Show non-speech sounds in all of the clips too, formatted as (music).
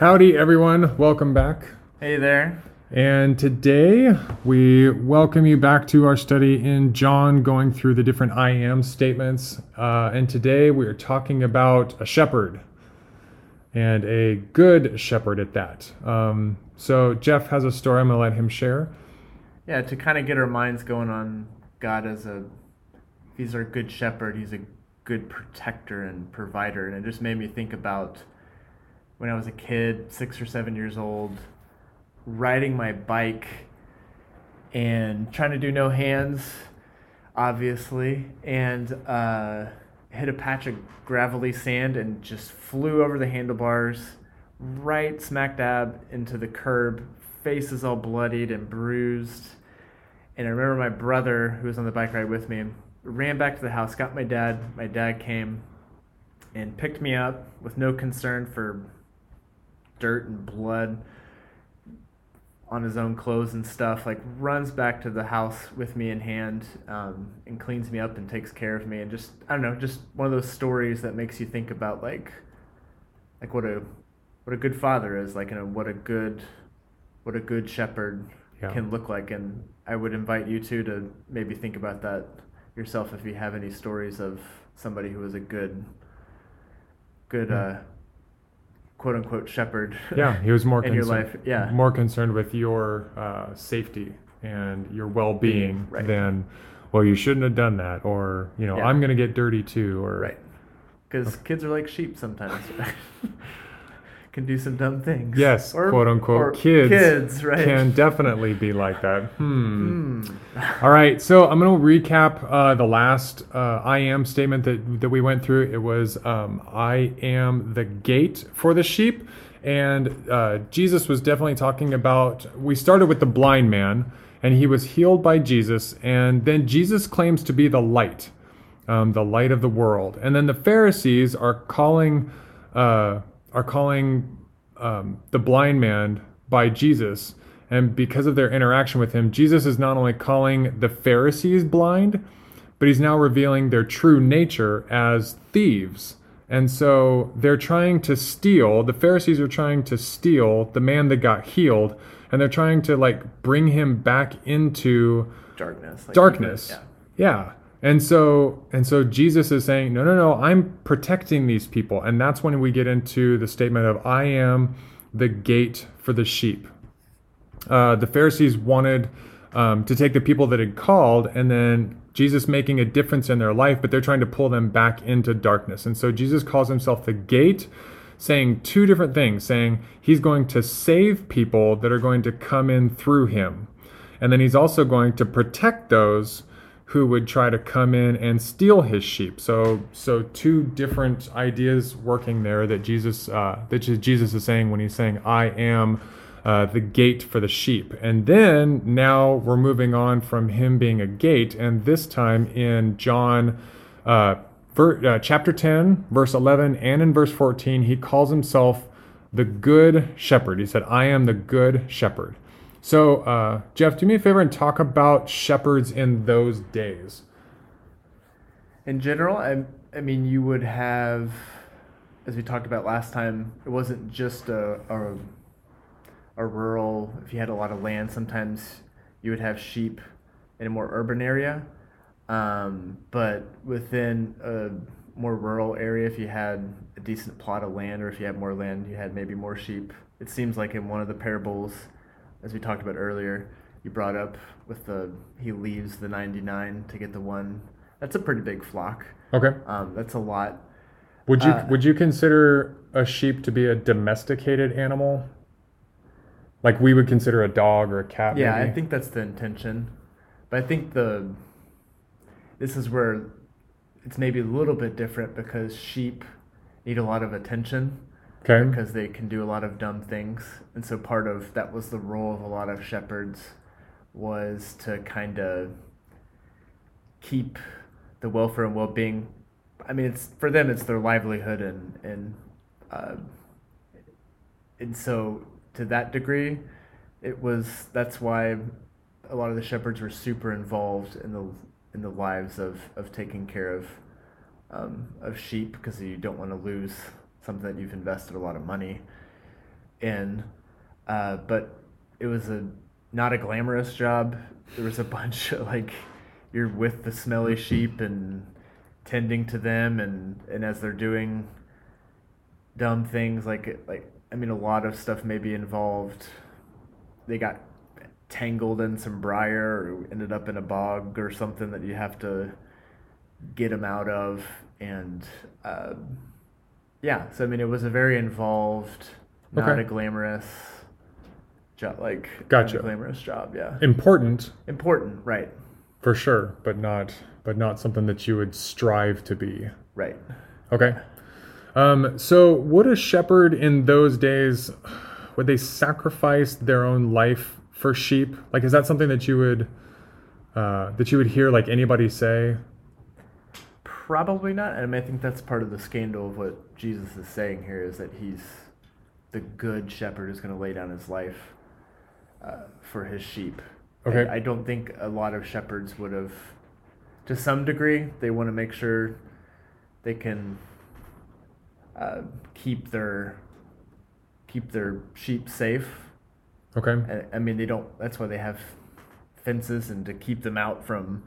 Howdy, everyone. Welcome back. Hey there. And today we welcome you back to our study in John, going through the different I am statements. Uh, and today we are talking about a shepherd and a good shepherd at that. Um, so, Jeff has a story I'm going to let him share. Yeah, to kind of get our minds going on God as a, he's our good shepherd, he's a good protector and provider. And it just made me think about when I was a kid, six or seven years old, riding my bike and trying to do no hands, obviously, and uh, hit a patch of gravelly sand and just flew over the handlebars right smack dab into the curb. Face is all bloodied and bruised. And I remember my brother, who was on the bike ride with me, ran back to the house, got my dad. My dad came and picked me up with no concern for dirt and blood on his own clothes and stuff. Like runs back to the house with me in hand um, and cleans me up and takes care of me. And just I don't know, just one of those stories that makes you think about like like what a what a good father is like and what a good what a good shepherd yeah. can look like. And I would invite you too to maybe think about that yourself if you have any stories of somebody who was a good good mm. uh, quote unquote shepherd. Yeah, he was more (laughs) in concerned, your life. Yeah, more concerned with your uh, safety and your well being right. than well, you shouldn't have done that, or you know, yeah. I'm gonna get dirty too, or right. Because kids are like sheep sometimes. (laughs) can do some dumb things. Yes, or, quote unquote kids. Kids, right? Can definitely be like that. (laughs) Hmm. hmm. All right, so I'm going to recap uh, the last uh, I am statement that that we went through. It was um, I am the gate for the sheep, and uh, Jesus was definitely talking about. We started with the blind man, and he was healed by Jesus, and then Jesus claims to be the light, um, the light of the world, and then the Pharisees are calling. Uh, are calling um, the blind man by Jesus. And because of their interaction with him, Jesus is not only calling the Pharisees blind, but he's now revealing their true nature as thieves. And so they're trying to steal, the Pharisees are trying to steal the man that got healed, and they're trying to like bring him back into darkness. Like darkness. Yeah. yeah. And so and so Jesus is saying, no, no, no, I'm protecting these people. And that's when we get into the statement of I am the gate for the sheep. Uh, the Pharisees wanted um, to take the people that had called and then Jesus making a difference in their life, but they're trying to pull them back into darkness. And so Jesus calls himself the gate, saying two different things, saying he's going to save people that are going to come in through him. And then he's also going to protect those who would try to come in and steal his sheep. So, so two different ideas working there that Jesus uh, that Jesus is saying when he's saying, "I am." Uh, the gate for the sheep. And then now we're moving on from him being a gate, and this time in John uh, ver, uh, chapter 10, verse 11, and in verse 14, he calls himself the good shepherd. He said, I am the good shepherd. So, uh, Jeff, do me a favor and talk about shepherds in those days. In general, I, I mean, you would have, as we talked about last time, it wasn't just a, a, a rural, if you had a lot of land, sometimes you would have sheep in a more urban area. Um, but within a more rural area, if you had a decent plot of land or if you had more land, you had maybe more sheep. It seems like in one of the parables, as we talked about earlier, you brought up with the he leaves the 99 to get the one. That's a pretty big flock. Okay. Um, that's a lot. Would you uh, would you consider a sheep to be a domesticated animal? Like we would consider a dog or a cat. Yeah, maybe? I think that's the intention. But I think the this is where it's maybe a little bit different because sheep need a lot of attention Okay. Because they can do a lot of dumb things. And so part of that was the role of a lot of shepherds was to kind of keep the welfare and well-being I mean it's for them it's their livelihood and and uh, and so to that degree it was that's why a lot of the shepherds were super involved in the in the lives of, of taking care of um, of sheep because you don't want to lose something that you've invested a lot of money in, uh, but it was a not a glamorous job. There was a bunch of like you're with the smelly sheep and tending to them, and and as they're doing dumb things like like I mean a lot of stuff may be involved. They got tangled in some briar or ended up in a bog or something that you have to get them out of and uh, yeah so i mean it was a very involved not Okay. a glamorous job like not a Gotcha. glamorous job yeah Important important right for sure, but not but not something that you would strive to be. right Okay. Um, so would a shepherd in those days would they sacrifice their own life for sheep? Like is that something that you would uh, that you would hear like anybody say? Probably not and i think that's part of the scandal of what jesus is saying here is that he's the good shepherd who's going to lay down his life uh, for his sheep Okay. I, I don't think a lot of shepherds would have to some degree they want to make sure they can uh, keep their keep their sheep safe Okay. I, I mean they don't that's why they have fences and to keep them out from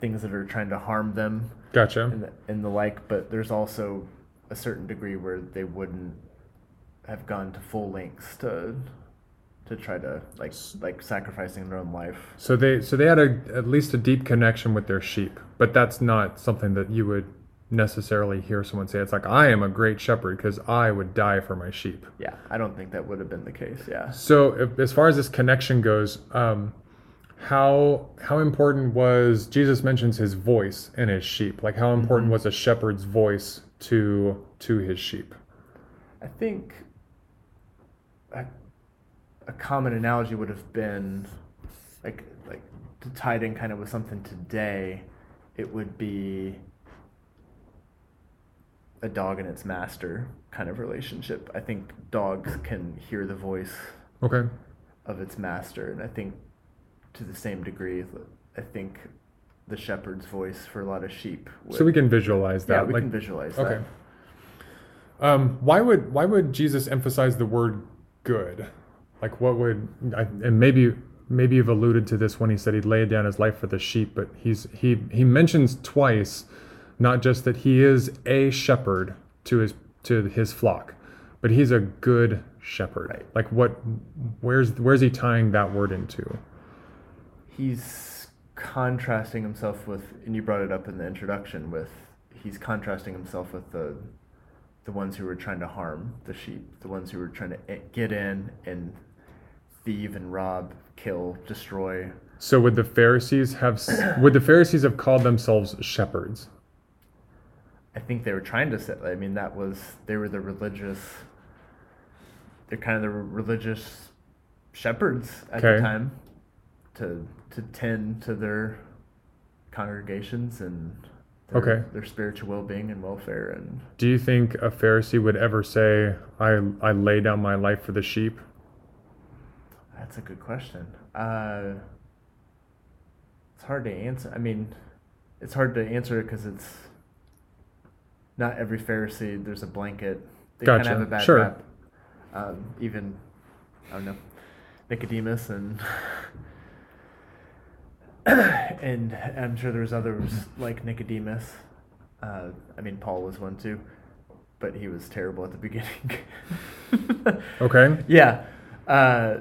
things that are trying to harm them Gotcha. and the, and the like but there's also a certain degree where they wouldn't have gone to full lengths to to try to like like sacrificing their own life So they so they had a at least a deep connection with their sheep, but that's not something that you would necessarily hear someone say. It's like I am a great shepherd because I would die for my sheep. yeah i don't think that would have been the case yeah So if, as far as this connection goes, um, how how important was Jesus mentions his voice and his sheep? Like how important mm-hmm. was a shepherd's voice to to his sheep? i think a, a common analogy would have been like like to tie it in kind of with something today it would be a dog and its master kind of relationship i think dogs can hear the voice Okay. of its master and i think to the same degree i think the shepherd's voice for a lot of sheep would, So we can visualize that. yeah we like, can visualize okay. that Um, why would why would Jesus emphasize the word good? Like what would I, and maybe maybe you've alluded to this when he said he'd lay down his life for the sheep, but he's he he mentions twice not just that he is a shepherd to his to his flock, but he's a good shepherd. Right. Like what where's where's he tying that word into? He's contrasting himself with and you brought it up in the introduction with he's contrasting himself with the the ones who were trying to harm the sheep the ones who were trying to get in and thieve and rob kill destroy So would the Pharisees have (coughs) would the Pharisees have called themselves shepherds? i think they were trying to set i mean that was they were the religious they're kind of the religious shepherds at Okay. the time to to tend to their congregations and their, Okay. their spiritual well-being and welfare and Do you think a Pharisee would ever say, "I I lay down my life for the sheep"? that's a good question uh, it's hard to answer i mean it's hard to answer because it's not every pharisee there's a blanket they kind of have a bad Sure. rap um, even i don't know nicodemus and (laughs) (coughs) and i'm sure there's others like nicodemus uh, i mean paul was one too but he was terrible at the (laughs) beginning (laughs) Okay. yeah. Uh,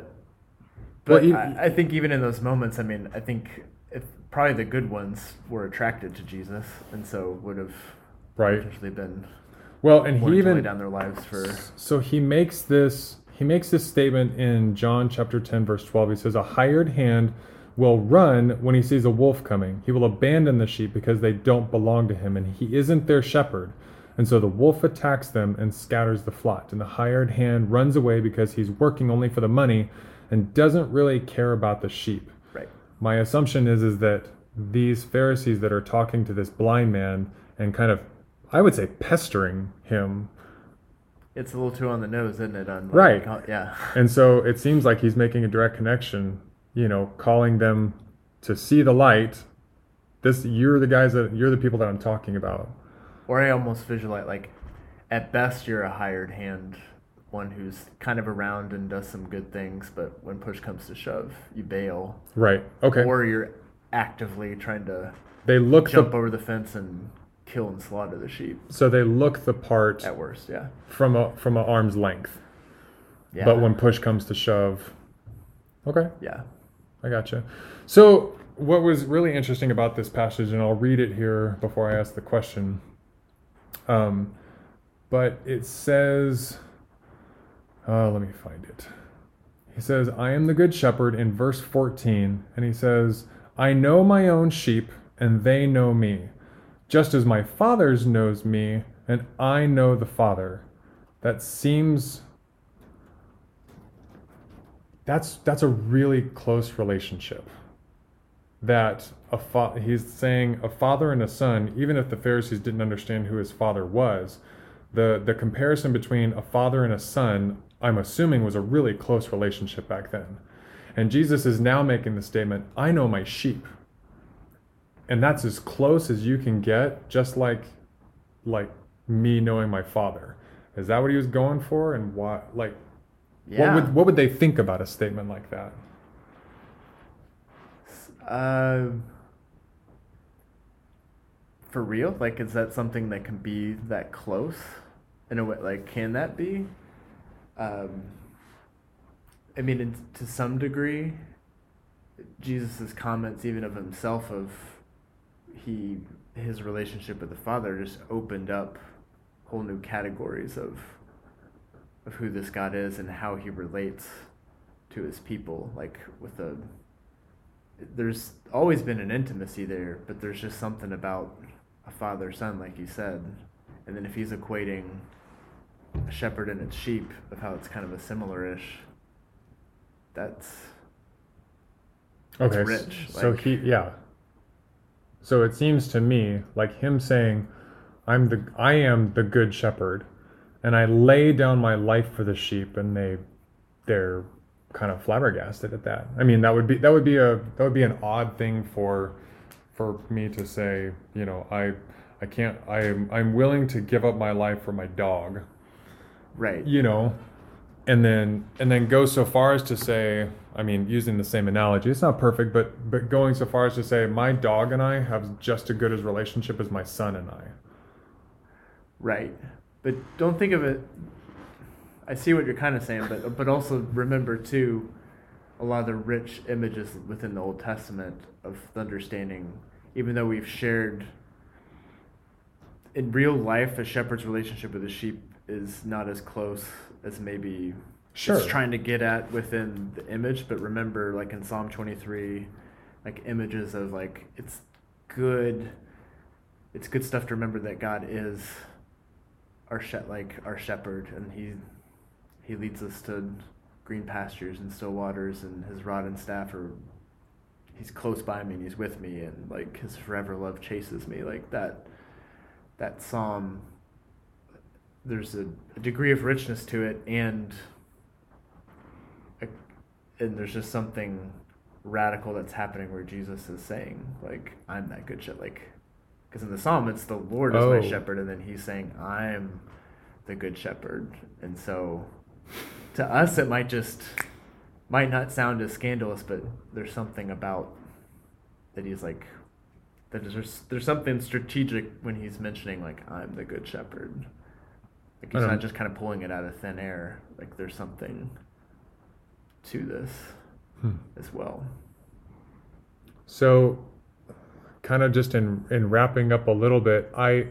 Well, but you- I, I think even in those moments, I mean, I think if probably the good ones were attracted to Jesus, and so would have Right. potentially been Well, and he even down their lives for. so he makes this he makes this statement in John chapter 10 verse 12. He says a hired hand will run when he sees a wolf coming. He will abandon the sheep because they don't belong to him and he isn't their shepherd. And so the wolf attacks them and scatters the flock. And the hired hand runs away because he's working only for the money and doesn't really care about the sheep. Right. My assumption is is that these Pharisees that are talking to this blind man and kind of I would say pestering him It's a little too on the nose, isn't it? On like, Right. yeah. And so it seems like he's making a direct connection, you know, calling them to see the light. This you're the guys that you're the people that I'm talking about. Or I almost visualize like, at best, you're a hired hand one who's kind of around and does some good things, but when push comes to shove, you bail. Right. Okay. Or you're actively trying to they look jump the, over the fence and kill and slaughter the sheep. So they look the part at worst, yeah. From a from an arm's length. Yeah. But when push comes to shove, okay. Yeah. I gotcha. So what was really interesting about this passage, and I'll read it here before I ask the question. Um, but it says, uh, let me find it. He says, I am the good shepherd in verse 14, and he says, I know my own sheep, and they know me, just as my Father's knows me, and I know the Father. That seems that's that's a really close relationship. That a fa- he's saying a father and a son even if the pharisees didn't understand who his father was the the comparison between a father and a son i'm assuming was a really close relationship back then. And jesus is now making the statement i know my sheep. And that's as close as you can get just like like me knowing my father. Is that what he was going for? And why like yeah. what would what would they think about a statement like that uh, for real? Like, is that something that can be that close? In a way, like, can that be? Um, I mean, in, to some degree, Jesus's comments, even of himself, of he his relationship with the Father, just opened up whole new categories of of who this God is and how he relates to his people, like with the there's always been an intimacy there, but there's just something about a father son, like you said. And then if he's equating a shepherd and its sheep, of how it's kind of a similar ish, that's, that's okay. Rich. So like, he, yeah. So it seems to me like him saying, "I'm the, I am the good shepherd, and I lay down my life for the sheep, and they, they're kind of flabbergasted at that. I mean, that would be that would be a that would be an odd thing for for me to say. You know, I I can't. I'm I'm willing to give up my life for my dog. Right. You know, and then and then go so far as to say. I mean, using the same analogy, it's not perfect, but but going so far as to say my dog and I have just as good as relationship as my son and I. Right. But don't think of it I see what you're kind of saying, but but also remember too, a lot of the rich images within the Old Testament of understanding, even though we've shared. In real life, a shepherd's relationship with a sheep is not as close as maybe sure. it's trying to get at within the image. But remember, like in Psalm 23, like images of like it's good. It's good stuff to remember that God is our she- like our shepherd, and He he leads us to green pastures and still waters, and his rod and staff are. He's close by me and he's with me, and like his forever love chases me. Like that, that psalm. There's a, a degree of richness to it, and and there's just something radical that's happening where Jesus is saying, like, I'm that good shit. Like, because in the psalm, it's the Lord is oh. my shepherd, and then he's saying, I'm the good shepherd. And so to us it might just might not sound as scandalous, but there's something about that he's like that there's there's something strategic when he's mentioning like I'm the good shepherd. Like he's not just kind of pulling it out of thin air. Like there's something to this hmm. as well. So kind of just in in wrapping up a little bit, I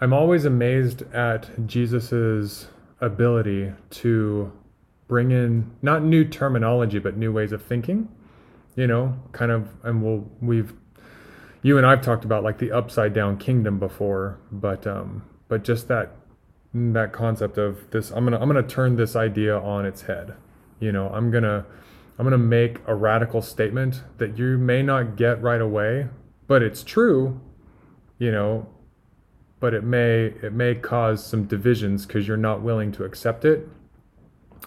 I'm always amazed at Jesus's ability to bring in not new terminology but new ways of thinking you know kind of and we'll we've you and I've talked about like the upside down kingdom before but um but just that that concept of this I'm going to I'm going to turn this idea on its head. You know I'm going to I'm going to make a radical statement that you may not get right away but it's true you know but it may it may cause some divisions because you're not willing to accept it.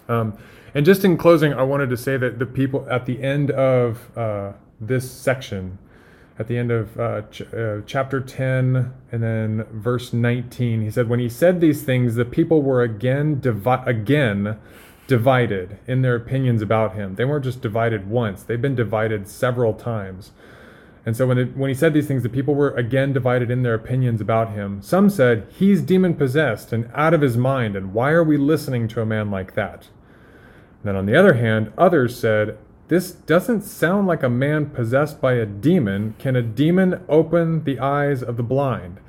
Um, and just in closing, I wanted to say that the people at the end of uh, this section, at the end of uh, ch- uh, chapter 10 and then verse 19 he said when he said these things the people were again divi- again divided in their opinions about him. They weren't just divided once. They've been divided several times. And so when, it, when he said these things the people were again divided in their opinions about him. Some said he's demon possessed and out of his mind and why are we listening to a man like that? And then on the other hand others said this doesn't sound like a man possessed by a demon. Can a demon open the eyes of the blind?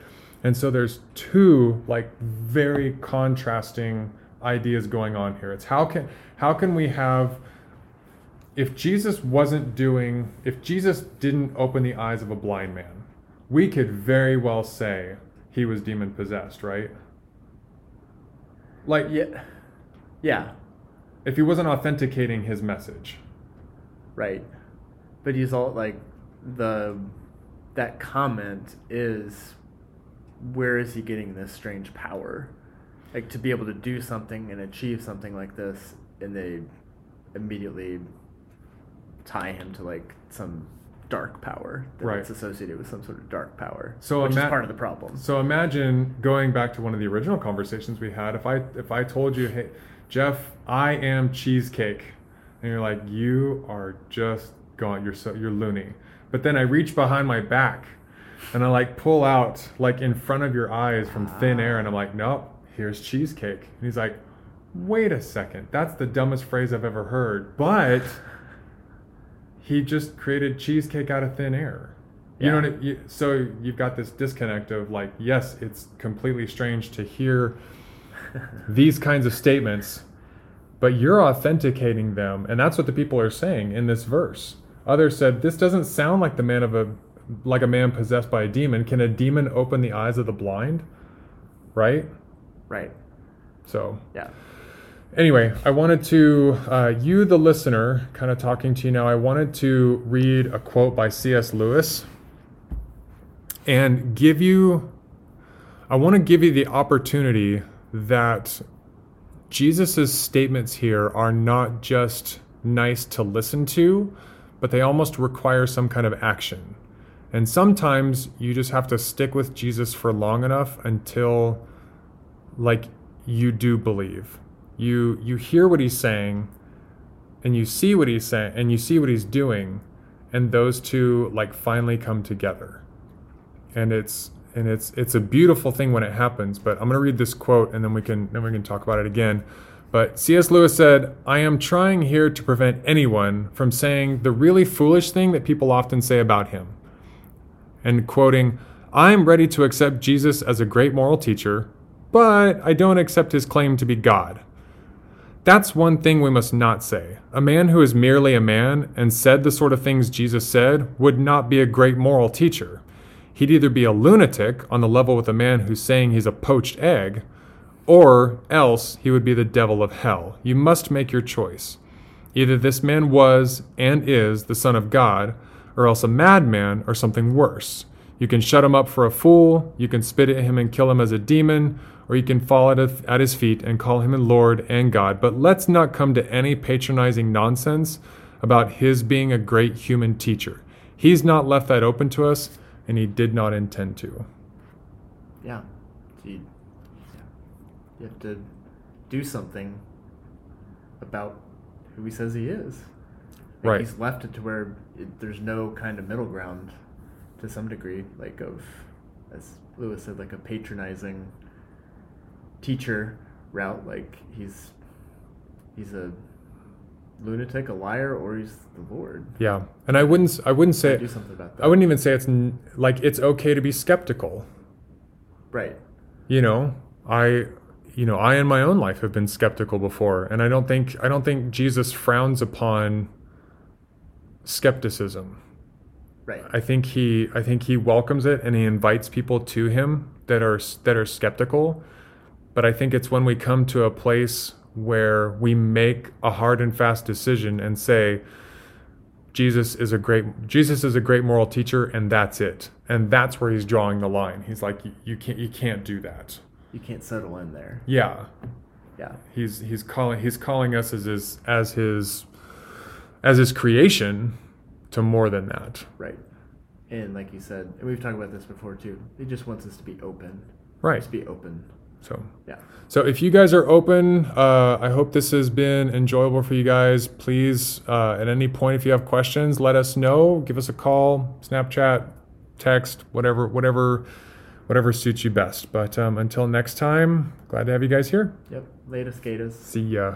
And so there's two like very contrasting ideas going on here. It's how can how can we have if Jesus wasn't doing if Jesus didn't open the eyes of a blind man, we could very well say he was demon possessed, right? Like Yeah. Yeah. if he wasn't authenticating his message. Right. But he's all like the that comment is where is he getting this strange power? Like to be able to do something and achieve something like this and they immediately tie him to like some dark power that's Right. associated with some sort of dark power. So which ima- is part of the problem. So imagine going back to one of the original conversations we had. If I if I told you, hey, Jeff, I am cheesecake, and you're like, you are just gone. You're so you're loony. But then I reach behind my back, and I like pull out like in front of your eyes from thin air, and I'm like, nope, here's cheesecake. And he's like, wait a second, that's the dumbest phrase I've ever heard, but. He just created cheesecake out of thin air. You know what? It, you, so you've got this disconnect of like, yes, it's completely strange to hear (laughs) these kinds of statements, but you're authenticating them, and that's what the people are saying in this verse. Others said, "This doesn't sound like the man of a like a man possessed by a demon. Can a demon open the eyes of the blind?" Right. Right. So Yeah. anyway, I wanted to, uh, you, the listener, kind of talking to you now, I wanted to read a quote by C.S. Lewis and give you, I want to give you the opportunity that Jesus' statements here are not just nice to listen to, but they almost require some kind of action. And sometimes you just have to stick with Jesus for long enough until like you do believe. You you hear what he's saying and you see what he's saying and you see what he's doing and those two like finally come together. And it's and it's it's a beautiful thing when it happens, but I'm going to read this quote and then we can then we can talk about it again. But C.S. Lewis said, I am trying here to prevent anyone from saying the really foolish thing that people often say about him. And quoting, I am ready to accept Jesus as a great moral teacher, but I don't accept his claim to be God. That's one thing we must not say. A man who is merely a man and said the sort of things Jesus said would not be a great moral teacher. He'd either be a lunatic on the level with a man who's saying he's a poached egg, or else he would be the devil of hell. You must make your choice. Either this man was and is the Son of God, or else a madman or something worse. You can shut him up for a fool, you can spit at him and kill him as a demon, or you can fall at, at his feet and call him a Lord and God. But let's not come to any patronizing nonsense about his being a great human teacher. He's not left that open to us, and he did not intend to. Yeah. You, you have to do something about who he says he is. Like, Right. He's left it to where it, there's no kind of middle ground to some degree, like of, as Lewis said, like a patronizing teacher route. Like he's he's a lunatic, a liar, or he's the Lord. Yeah, and I wouldn't I wouldn't say do something about that. I wouldn't even say it's n- like it's okay to be skeptical. Right. You know, I you know, I in my own life have been skeptical before, and I don't think I don't think Jesus frowns upon skepticism. Right. I think he I think he welcomes it and he invites people to him that are that are skeptical. But I think it's when we come to a place where we make a hard and fast decision and say Jesus is a great Jesus is a great moral teacher and that's it. And that's where he's drawing the line. He's like "You- you can't you can't do that. you can't settle in there. Yeah. Yeah. He's he's calling he's calling us as his as his as his creation to more than that. Right. And like you said, and we've talked about this before too. He just wants us to be open. Right. Just be open. So Yeah. So if you guys are open, uh, I hope this has been enjoyable for you guys. Please, uh, at any point, if you have questions, let us know. Give us a call, Snapchat, text, whatever, whatever, whatever suits you best. But um, until next time, glad to have you guys here. Yep. Later, gators. See ya.